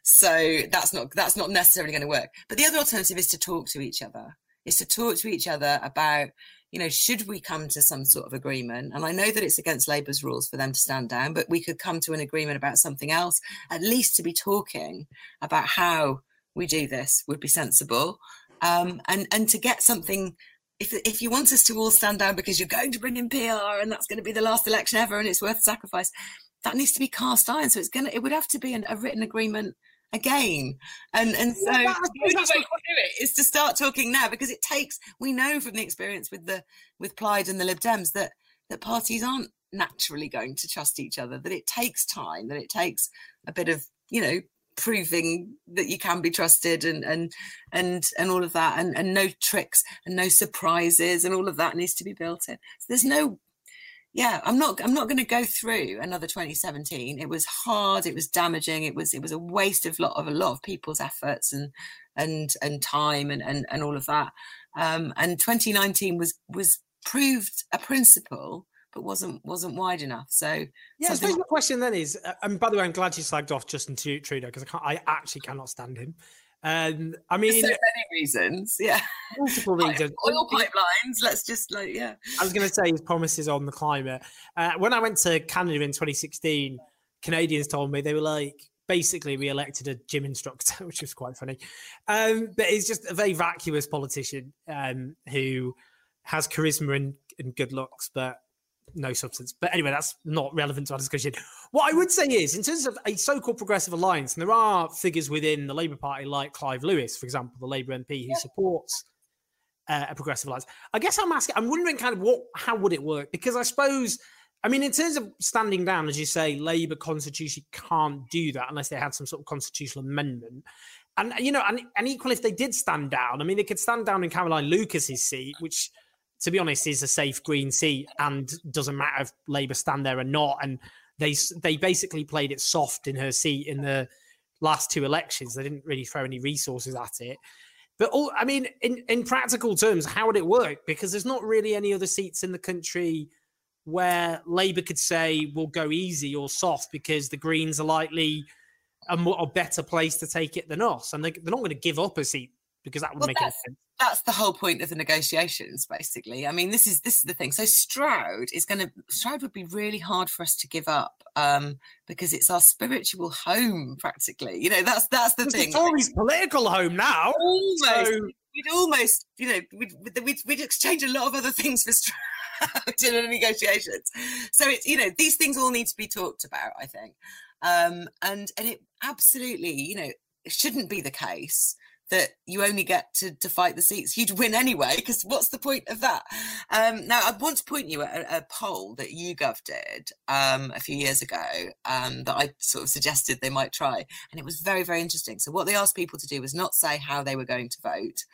So that's not that's not necessarily going to work. But the other alternative is to talk to each other. Is to talk to each other about you know should we come to some sort of agreement? And I know that it's against Labour's rules for them to stand down, but we could come to an agreement about something else. At least to be talking about how we do this would be sensible, um, and and to get something if if you want us to all stand down because you're going to bring in PR and that's going to be the last election ever and it's worth sacrifice, that needs to be cast iron. So it's gonna it would have to be an, a written agreement again. And and so Well, that- the only that's way to do it is to start talking now because it takes we know from the experience with the with Plaid and the Lib Dems that that parties aren't naturally going to trust each other, that it takes time, that it takes a bit of, you know, proving that you can be trusted and and and and all of that and and no tricks and no surprises and all of that needs to be built in. So there's no yeah i'm not i'm not going to go through another 2017 it was hard it was damaging it was it was a waste of lot of a lot of people's efforts and and and time and and, and all of that. Um and 2019 was was proved a principle but wasn't wasn't wide enough so Yeah, I suppose the question then is, uh, and by the way, I'm glad you slagged off Justin Trudeau because I can't, I actually cannot stand him. Um, I for mean, so many reasons yeah multiple reasons. oil pipelines let's just like yeah I was going to say his promises on the climate. Uh, when I went to Canada in 2016, Canadians told me they were like, basically, we elected a gym instructor, which was quite funny. Um, but he's just a very vacuous politician um, who has charisma and, and good looks, but no substance. But anyway, that's not relevant to our discussion. What I would say is, in terms of a so-called progressive alliance, and there are figures within the Labour Party like Clive Lewis, for example, the Labour MP who supports uh, a progressive alliance. I guess I'm asking, I'm wondering kind of what, how would it work? Because I suppose, I mean, in terms of standing down, as you say, Labour constitution can't do that unless they had some sort of constitutional amendment. And you know, and, and equally, if they did stand down, I mean, they could stand down in Caroline Lucas's seat, which, to be honest, is a safe Green seat, and doesn't matter if Labour stand there or not. And they they basically played it soft in her seat in the last two elections. They didn't really throw any resources at it. But all, I mean, in, in practical terms, how would it work? Because there's not really any other seats in the country where Labour could say we'll go easy or soft because the Greens are likely a, more, a better place to take it than us, and they, they're not going to give up a seat because that would Well, make sense. that's the whole point of the negotiations basically. I mean this is this is the thing. So stroud is going to stroud would be really hard for us to give up um because it's our spiritual home practically. You know that's that's the It's thing. the Tories' political home now. almost. So- we'd almost you know we'd, we'd, we'd, we'd exchange a lot of other things for stroud in the negotiations. So it's you know these things all need to be talked about i think. Um and and it absolutely you know shouldn't be the case that you only get to, to fight the seats. You'd win anyway because what's the point of that? Um now i want to point you at a, a poll that yougov did um a few years ago um that i sort of suggested they might try and it was very very interesting. So what they asked people to do was not say how they were going to vote.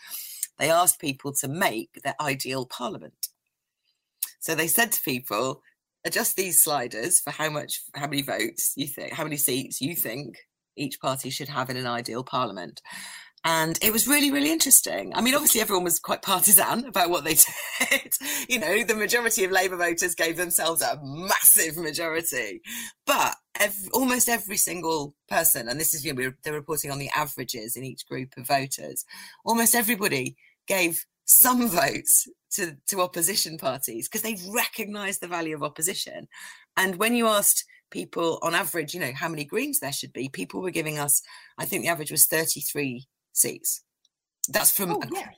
They asked people to make their ideal parliament. So they said to people adjust these sliders for how much how many votes you think how many seats you think each party should have in an ideal parliament and it was really really interesting. I mean obviously everyone was quite partisan about what they did you know the majority of labour voters gave themselves a massive majority. But almost every single person and this is you know they're reporting on the averages in each group of voters almost everybody gave some votes to, to opposition parties because they recognised the value of opposition. And when you asked people on average you know how many greens there should be people were giving us i think the average was 33 seats. That's from Oh, yeah.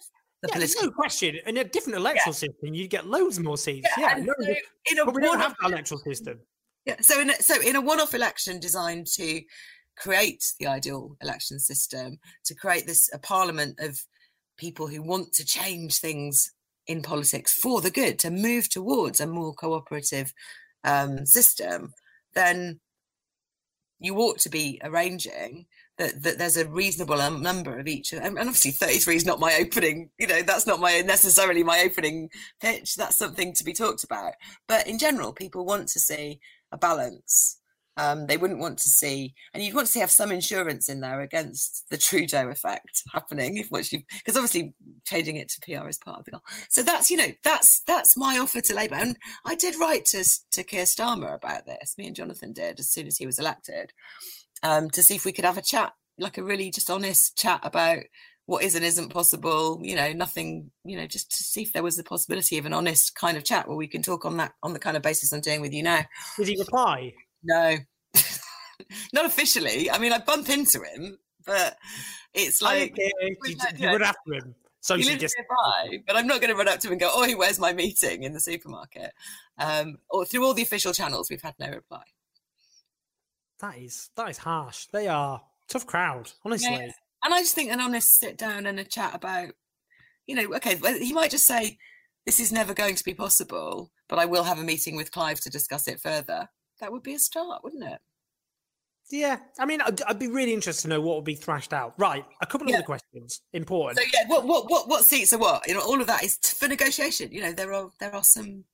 the Yeah, political. no question. In a different electoral system, you'd get loads more seats. Yeah, Yeah, no, so in a but we don't have that electoral system. Yeah, so in a, so in a one-off election designed to create the ideal election system, to create this a parliament of people who want to change things in politics for the good, to move towards a more cooperative um, system, then you ought to be arranging that, that there's a reasonable um, number of each. And obviously, 33 is not my opening. You know, that's not my necessarily my opening pitch. That's something to be talked about. But in general, people want to see a balance. Um, they wouldn't want to see, and you'd want to have some insurance in there against the Trudeau effect happening. If what you, because obviously changing it to PR is part of the goal. So that's you know that's that's my offer to Labour, and I did write to to Keir Starmer about this. Me and Jonathan did as soon as he was elected, um, to see if we could have a chat, like a really just honest chat about what is and isn't possible. You know, nothing. You know, just to see if there was the possibility of an honest kind of chat where we can talk on that on the kind of basis I'm doing with you now. Did he reply? No, not officially. I mean, I bump into him, but it's like Keir. You, you know. run after him. So he lives just nearby, but I'm not going to run up to him and go, "Oh, where's my meeting in the supermarket?" Um, or through all the official channels, we've had no reply. That is that is harsh. They are tough crowd, honestly. Yeah. And I just think an honest sit down and a chat about, you know, okay, he might just say, "This is never going to be possible," but I will have a meeting with Clive to discuss it further. That would be a start, wouldn't it? Yeah, I mean, I'd, I'd be really interested to know what would be thrashed out. Right, a couple of Yeah. other questions. Important. So yeah, what what what what seats are what? You know, all of that is t- for negotiation. You know, there are there are some,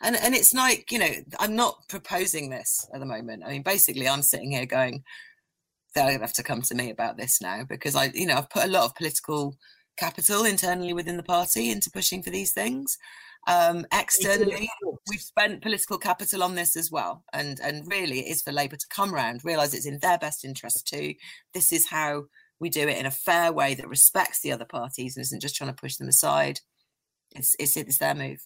and and it's like you know, I'm not proposing this at the moment. I mean, basically, I'm sitting here going, they're going to have to come to me about this now because I, you know, I've put a lot of political capital internally within the party into pushing for these things. Um, externally, we've spent political capital on this as well, and and really, it is for Labour to come round, realise it's in their best interest too. This is how we do it in a fair way that respects the other parties and isn't just trying to push them aside. It's it's it's their move.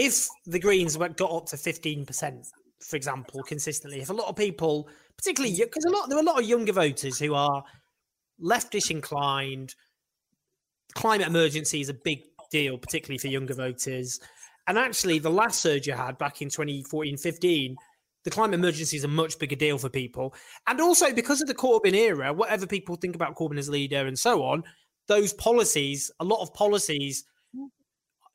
If the Greens got up to fifteen percent, for example, consistently, if a lot of people, particularly because a lot there are a lot of younger voters who are leftish inclined, climate emergency is a big deal, particularly for younger voters. And actually, the last surge you had back in 2014 15, the climate emergency is a much bigger deal for people. And also because of the Corbyn era, whatever people think about Corbyn as leader and so on, those policies, a lot of policies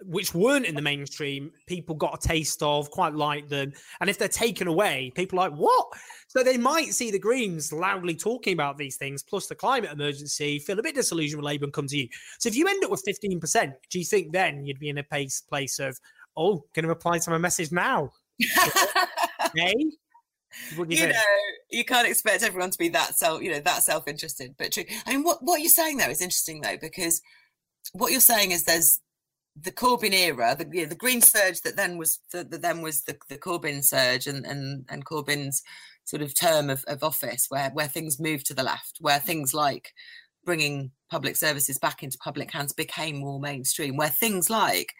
which weren't in the mainstream, people got a taste of, quite like them. And if they're taken away, people are like, what? So they might see the Greens loudly talking about these things, plus the climate emergency, feel a bit disillusioned with Labour and come to you. So if you end up with 15%, do you think then you'd be in a place, place of, oh, going to reply to my message now? Hey? You, you know, you can't expect everyone to be that self, you know, that self-interested. But true. I mean, what what you're saying though is interesting though because what you're saying is there's the Corbyn era, the you know, the Green surge that then was the, the then was the, the Corbyn surge and and and Corbyn's sort of term of, of office where where things moved to the left, where things like bringing public services back into public hands became more mainstream, where things like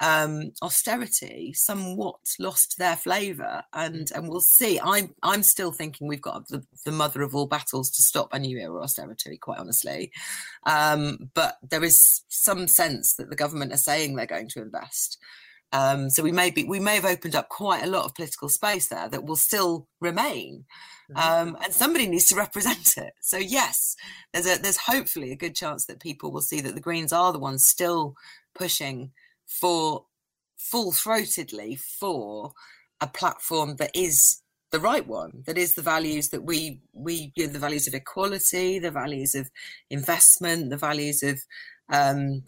um, austerity somewhat lost their flavour, and and we'll see. I'm I'm still thinking we've got the, the mother of all battles to stop a new era austerity, quite honestly. Um, but there is some sense that the government are saying they're going to invest. Um, so we may be we may have opened up quite a lot of political space there that will still remain. Mm-hmm. Um, and somebody needs to represent it. So yes, there's a there's hopefully a good chance that people will see that the Greens are the ones still pushing for full throatedly for a platform that is the right one that is the values that we we you know, the values of equality the values of investment the values of um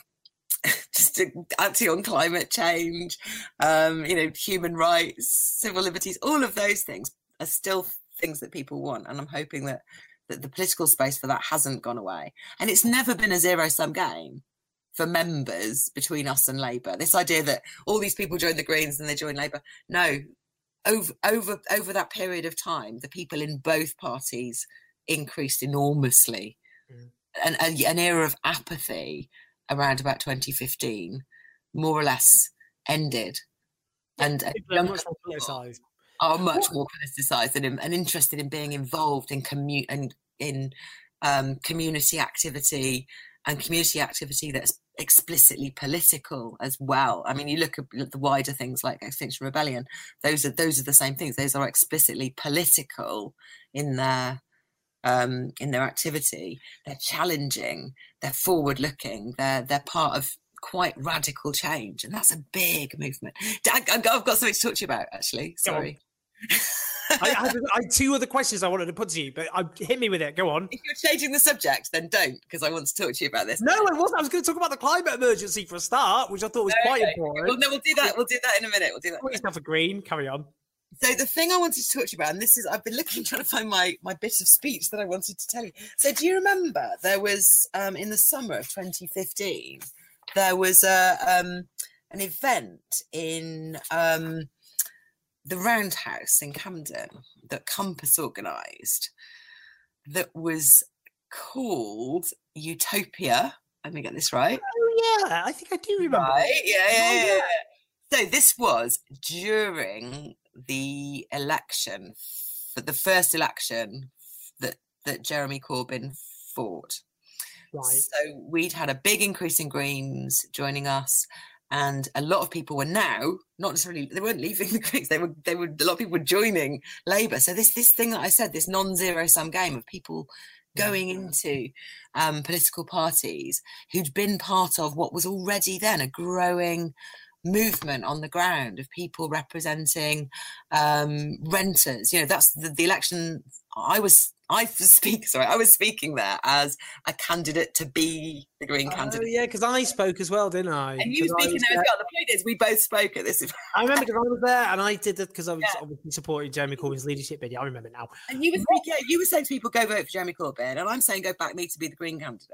just anti on climate change um you know human rights civil liberties all of those things are still things that people want and i'm hoping that that the political space for that hasn't gone away. And it's never been a zero sum game for members between us and Labour. This idea that all these people join the Greens and they join Labour. No, over over over that period of time, the people in both parties increased enormously, mm. and, and an era of apathy around about 2015, more or less ended. And are much more politicised. Are much more politicised and, and interested in being involved in commu- and in um, community activity and community activity that's explicitly political as well. I mean, you look at the wider things like Extinction Rebellion; those are those are the same things. Those are explicitly political in their um, in their activity. They're challenging. They're forward-looking. They're they're part of quite radical change, and that's a big movement. I, have got something to talk to you about. Actually, sorry. I, had, I, had, two other questions I wanted to put to you, but I, hit me with it. Go on. If you're changing the subject, then don't, because I want to talk to you about this. No, I wasn't. I was going to talk about the climate emergency for a start, which I thought was okay. quite important. Well, no, we'll do that. We'll do that in a minute. We'll do that. Put yourself a green. Carry on. So the thing I wanted to talk to you about, and this is I've been looking trying to find my my bit of speech that I wanted to tell you. So do you remember there was um, in the summer of 2015 there was a um, an event in um, the Roundhouse in Camden that Compass organised that was called Utopia. Let me get this right. Oh yeah, I think I do remember. Right? Yeah, yeah, yeah. So this was during the election, for the first election that that Jeremy Corbyn fought. Right. So we'd had a big increase in Greens joining us, and a lot of people were now not necessarily they weren't leaving the Greens. They were they were a lot of people were joining Labour. So this this thing that I said, this non-zero sum game of people going into um, political parties who'd been part of what was already then a growing movement on the ground of people representing um, renters. You know, that's the, the election I was I was speak sorry, I was speaking there as a candidate to be the Green oh, candidate. yeah, because I spoke as well, didn't I? And you were speaking there as well. The point is, we both spoke at this. event. I remember because I was there and I did it because I was yeah. obviously supporting Jeremy Corbyn's leadership bid. I remember now. And you were speaking, yeah, you were saying to people, "Go vote for Jeremy Corbyn," and I'm saying, "Go back me to be the Green candidate."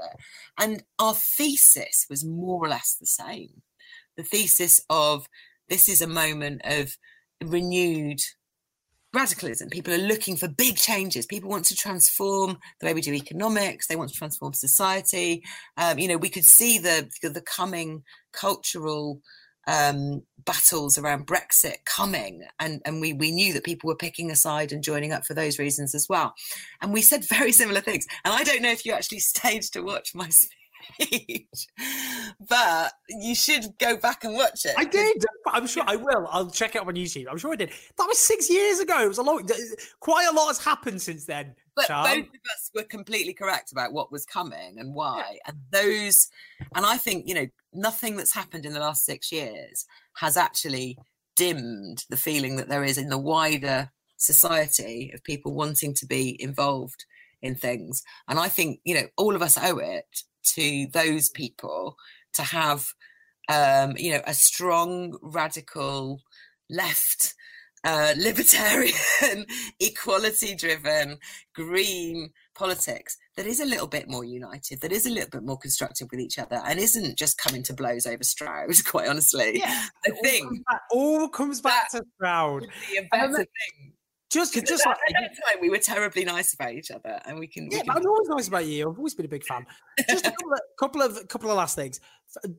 And our thesis was more or less the same. The thesis of this is a moment of renewed radicalism. People are looking for big changes. People want to transform the way we do economics. They want to transform society. Um, you know, we could see the the coming cultural um, battles around Brexit coming, and and we we knew that people were picking a side and joining up for those reasons as well. And we said very similar things. And I don't know if you actually stayed to watch my speech but you should go back and watch it. I did. I'm sure I will. I'll check it out on YouTube. I'm sure I did. That was six years ago. It was a long. Quite a lot has happened since then. But both of us were completely correct about what was coming and why. Yeah. And those, and I think you know, nothing that's happened in the last six years has actually dimmed the feeling that there is in the wider society of people wanting to be involved in things. And I think, you know, all of us owe it to those people to have um, you know a strong radical left uh, libertarian equality driven green politics that is a little bit more united that is a little bit more constructive with each other and isn't just coming to blows over stroud quite honestly. Yeah, the thing all comes back, all comes back to stroud. a better thing just just like at that time we were terribly nice about each other, and we can. yeah, we can I'm always nice about you. I've always been a big fan. Just a couple of, couple of couple of last things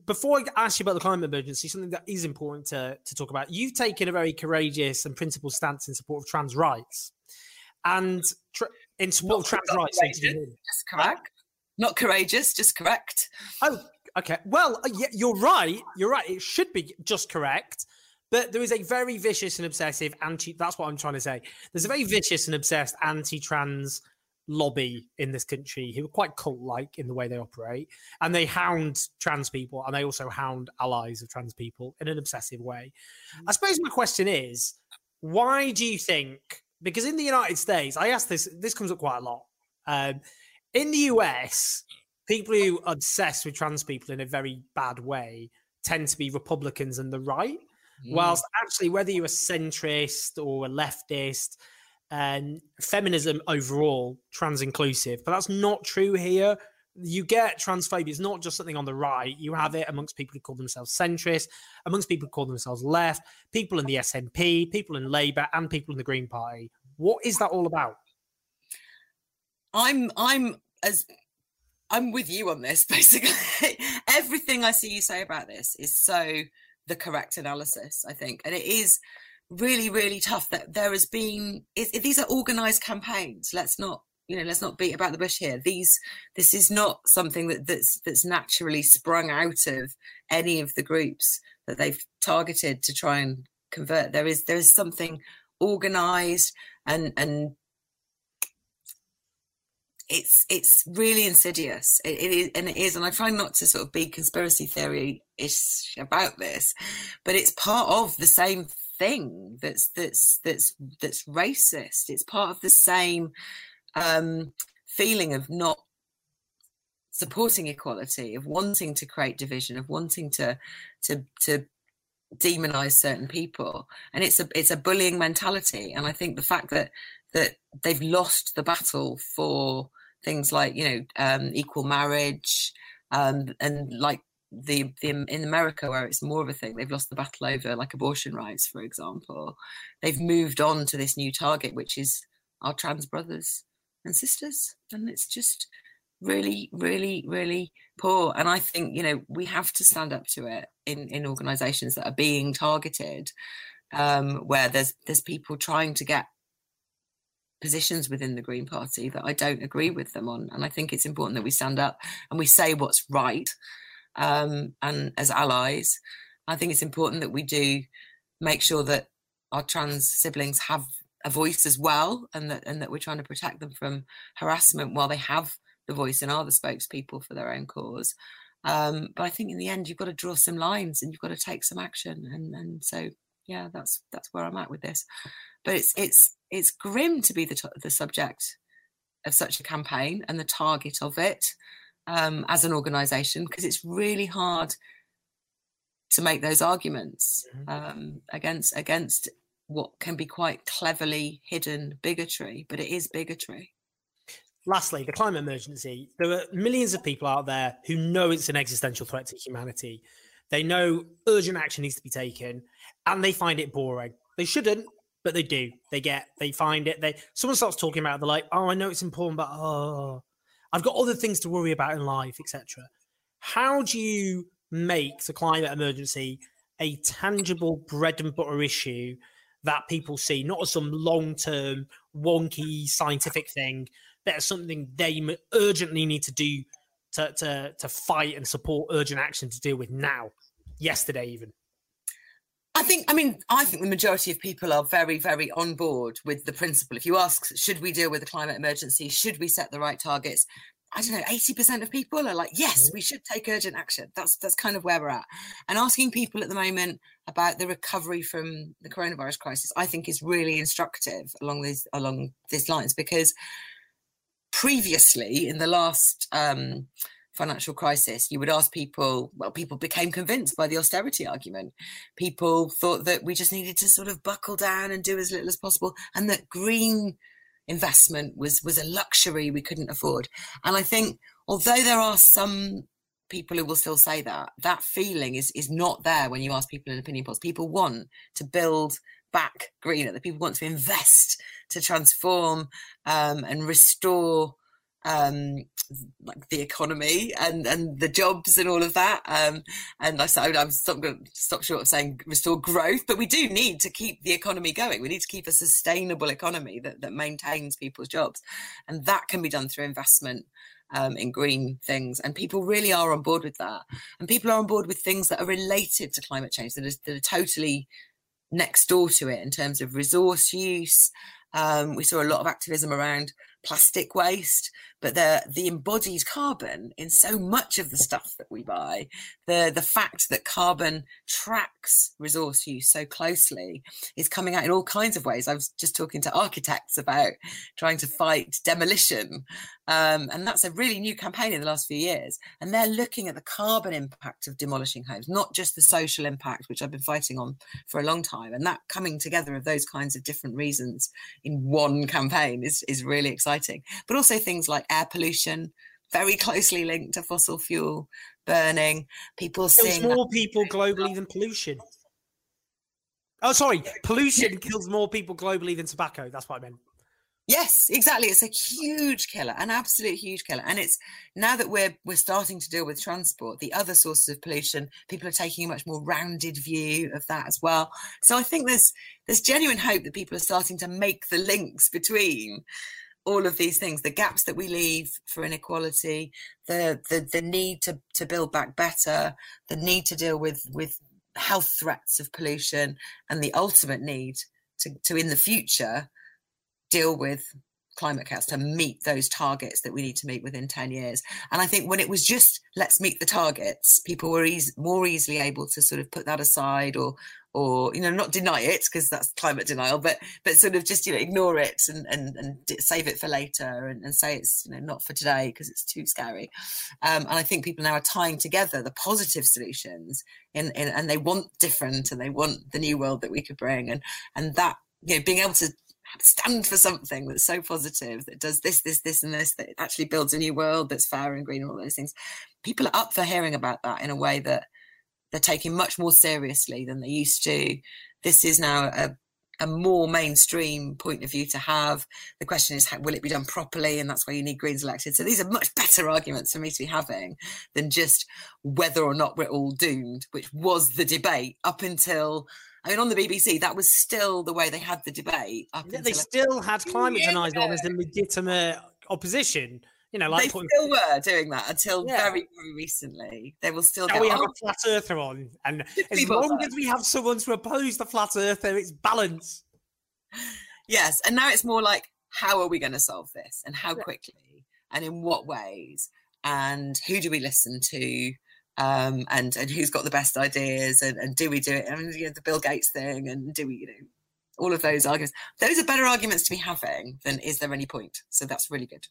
before I ask you about the climate emergency. Something that is important to to talk about. You've taken a very courageous and principled stance in support of trans rights, and tr- in support of trans rights. just correct. Not courageous, just correct. Oh, okay. Well, uh, yeah, you're right. You're right. It should be just correct. But there is a very vicious and obsessive anti. That's what I'm trying to say. There's a very vicious and obsessed anti-trans lobby in this country who are quite cult-like in the way they operate, and they hound trans people, and they also hound allies of trans people in an obsessive way. I suppose my question is, why do you think? Because in the United States, I ask this. This comes up quite a lot. Um, in the US, people who are obsessed with trans people in a very bad way tend to be Republicans and the right. Mm. Whilst actually, whether you're a centrist or a leftist, and feminism overall, trans inclusive, but that's not true here. You get transphobia, it's not just something on the right. You have it amongst people who call themselves centrist, amongst people who call themselves left, people in the SNP, people in Labour, and people in the Green Party. What is that all about? I'm I'm as I'm with you on this basically. Everything I see you say about this is so the correct analysis, I think. And it is really, really tough that there has been it, it- these are organized campaigns. Let's not you know, let's not beat about the bush here. These, this is not something that, that's that's naturally sprung out of any of the groups that they've targeted to try and convert. There is there is something organized and and it's it's really insidious. It, it is, and it is, and I try not to sort of be conspiracy theory ish about this, but it's part of the same thing that's that's that's that's racist. It's part of the same um, feeling of not supporting equality, of wanting to create division, of wanting to to to demonize certain people, and it's a it's a bullying mentality. And I think the fact that that they've lost the battle for things like you know um, equal marriage um, and like the, the in America where it's more of a thing they've lost the battle over like abortion rights for example. They've moved on to this new target which is our trans brothers and sisters and it's just really really really poor. And i think you know we have to stand up to it in in organizations that are being targeted um where there's there's people trying to get positions within the Green Party that I don't agree with them on. And I think it's important that we stand up and we say what's right. Um, and as allies, I think it's important that we do make sure that our trans siblings have a voice as well, and that and that we're trying to protect them from harassment while they have the voice and are the spokespeople for their own cause. Um, but I think in the end, you've got to draw some lines and you've got to take some action. And and so yeah, that's that's where I'm at with this. But it's it's it's grim to be the t- the subject of such a campaign and the target of it um, as an organisation because it's really hard to make those arguments um, against against what can be quite cleverly hidden bigotry, but it is bigotry. Lastly, the climate emergency. There are millions of people out there who know it's an existential threat to humanity. They know urgent action needs to be taken, and they find it boring. They shouldn't, but they do. They get, they find it. They someone starts talking about, it, they're like, "Oh, I know it's important, but oh, I've got other things to worry about in life, etc." How do you make the climate emergency a tangible bread and butter issue that people see, not as some long-term, wonky scientific thing, but as something they urgently need to do to, to to fight and support urgent action to deal with now, yesterday even. I think, I mean, I think the majority of people are very, very on board with the principle. If you ask, should we deal with the climate emergency? Should we set the right targets? I don't know, 80% of people are like, yes, we should take urgent action. That's that's kind of where we're at. And asking people at the moment about the recovery from the coronavirus crisis, I think is really instructive along these along these lines because previously in the last um, financial crisis, you would ask people, well, people became convinced by the austerity argument. People thought that we just needed to sort of buckle down and do as little as possible, and that green investment was was a luxury we couldn't afford. And I think although there are some people who will still say that, that feeling is is not there when you ask people in opinion polls. People want to build back greener, that people want to invest to transform um, and restore um, like the economy and and the jobs and all of that. Um, and I said I'm stop, stop short of saying restore growth, but we do need to keep the economy going. We need to keep a sustainable economy that that maintains people's jobs, and that can be done through investment. Um, in green things, and people really are on board with that. And people are on board with things that are related to climate change that are, that are totally next door to it in terms of resource use. Um, we saw a lot of activism around plastic waste, but the the embodied carbon in so much of the stuff that we buy, the the fact that carbon tracks resource use so closely is coming out in all kinds of ways. I was just talking to architects about trying to fight demolition, um, and that's a really new campaign in the last few years. And they're looking at the carbon impact of demolishing homes, not just the social impact, which I've been fighting on for a long time. And that coming together of those kinds of different reasons in one campaign is is really exciting. But also things like air pollution, very closely linked to fossil fuel burning. People kills more people globally than pollution. Oh, sorry, pollution kills more people globally than tobacco. That's what I meant. Yes, exactly. It's a huge killer, an absolute huge killer. And it's now that we're we're starting to deal with transport, the other sources of pollution, people are taking a much more rounded view of that as well. So I think there's there's genuine hope that people are starting to make the links between all of these things the gaps that we leave for inequality the the, the need to, to build back better the need to deal with with health threats of pollution and the ultimate need to, to in the future deal with climate chaos to meet those targets that we need to meet within 10 years. And I think when it was just let's meet the targets, people were more easily able to sort of put that aside or or you know not deny it because that's climate denial but but sort of just you know ignore it and and, and save it for later and, and say it's you know not for today because it's too scary um, and i think people now are tying together the positive solutions in, in and they want different and they want the new world that we could bring and and that you know being able to stand for something that's so positive that does this, this, this, and this, that actually builds a new world that's fair and green and all those things. People are up for hearing about that in a way that they're taking much more seriously than they used to. This is now a, a more mainstream point of view to have. The question is, how, will it be done properly? And that's why you need Greens elected. So these are much better arguments for me to be having than just whether or not we're all doomed, which was the debate up until I mean, on the BBC, that was still the way they had the debate. Yeah, they still had climate deniers on as a legitimate opposition. You know, like they putting... still were doing that until yeah. very, very recently. They will still. Now we have a flat earther on, and as long as we have someone to oppose the flat earther, it's balance. Yes, and now it's more like, how are we going to solve this, and how quickly, and in what ways, and who do we listen to? Um, and and who's got the best ideas and, and do we do it? I mean, you know, the Bill Gates thing, and do we, you know, all of those arguments. Those are better arguments to be having than is there any point? So that's really good.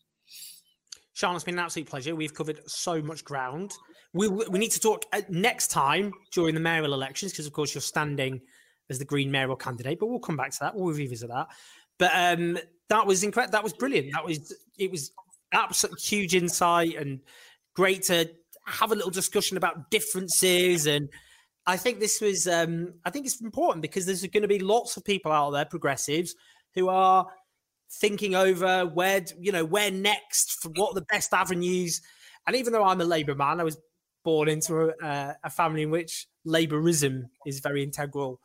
Sian, it's been an absolute pleasure. We've covered so much ground. We we need to talk uh, next time during the mayoral elections because, of course, you're standing as the Green mayoral candidate. But we'll come back to that. We'll revisit that. But um, that was incredible. That was brilliant. That was it was absolute huge insight and great to have a little discussion about differences and I think this was um, I think it's important because there's going to be lots of people out there, progressives, who are thinking over where you know where next, what the best avenues. And even though I'm a Labour man, I was born into a, a family in which Labourism is very integral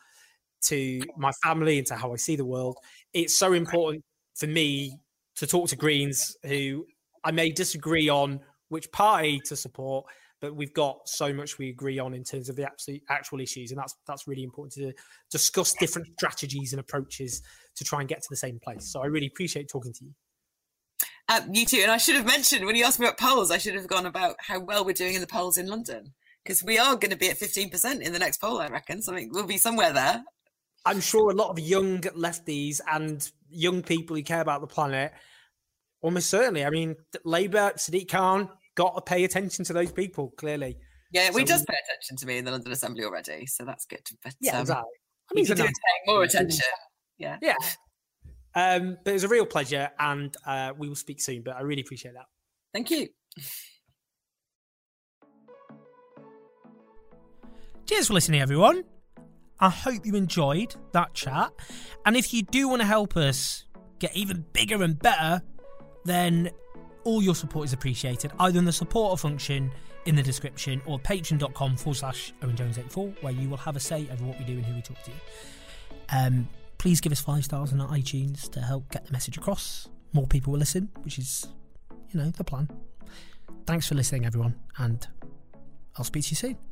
to my family and to how I see the world. It's so important for me to talk to Greens who I may disagree on which party to support, but we've got so much we agree on in terms of the absolute actual issues, and that's that's really important to discuss different strategies and approaches to try and get to the same place. So I really appreciate talking to you. Uh, you too, and I should have mentioned when you asked me about polls, I should have gone about how well we're doing in the polls in London because we are going to be at fifteen percent in the next poll. I reckon something we'll be somewhere there. I'm sure a lot of young lefties and young people who care about the planet, almost certainly. I mean, Labour, Sadiq Khan, got to pay attention to those people, clearly. Yeah, we so, does pay attention to me in the London Assembly already, so that's good. But, yeah, um, exactly. I mean, nice more attention. Yeah. Yeah. Um, but it was a real pleasure, and uh, we will speak soon. But I really appreciate that. Thank you. Cheers for listening, everyone. I hope you enjoyed that chat. And if you do want to help us get even bigger and better, then all your support is appreciated, either in the supporter function in the description or patreon.com forward slash Owen Jones 84, where you will have a say over what we do and who we talk to. Um, please give us five stars on our iTunes to help get the message across. More people will listen, which is, you know, the plan. Thanks for listening, everyone, and I'll speak to you soon.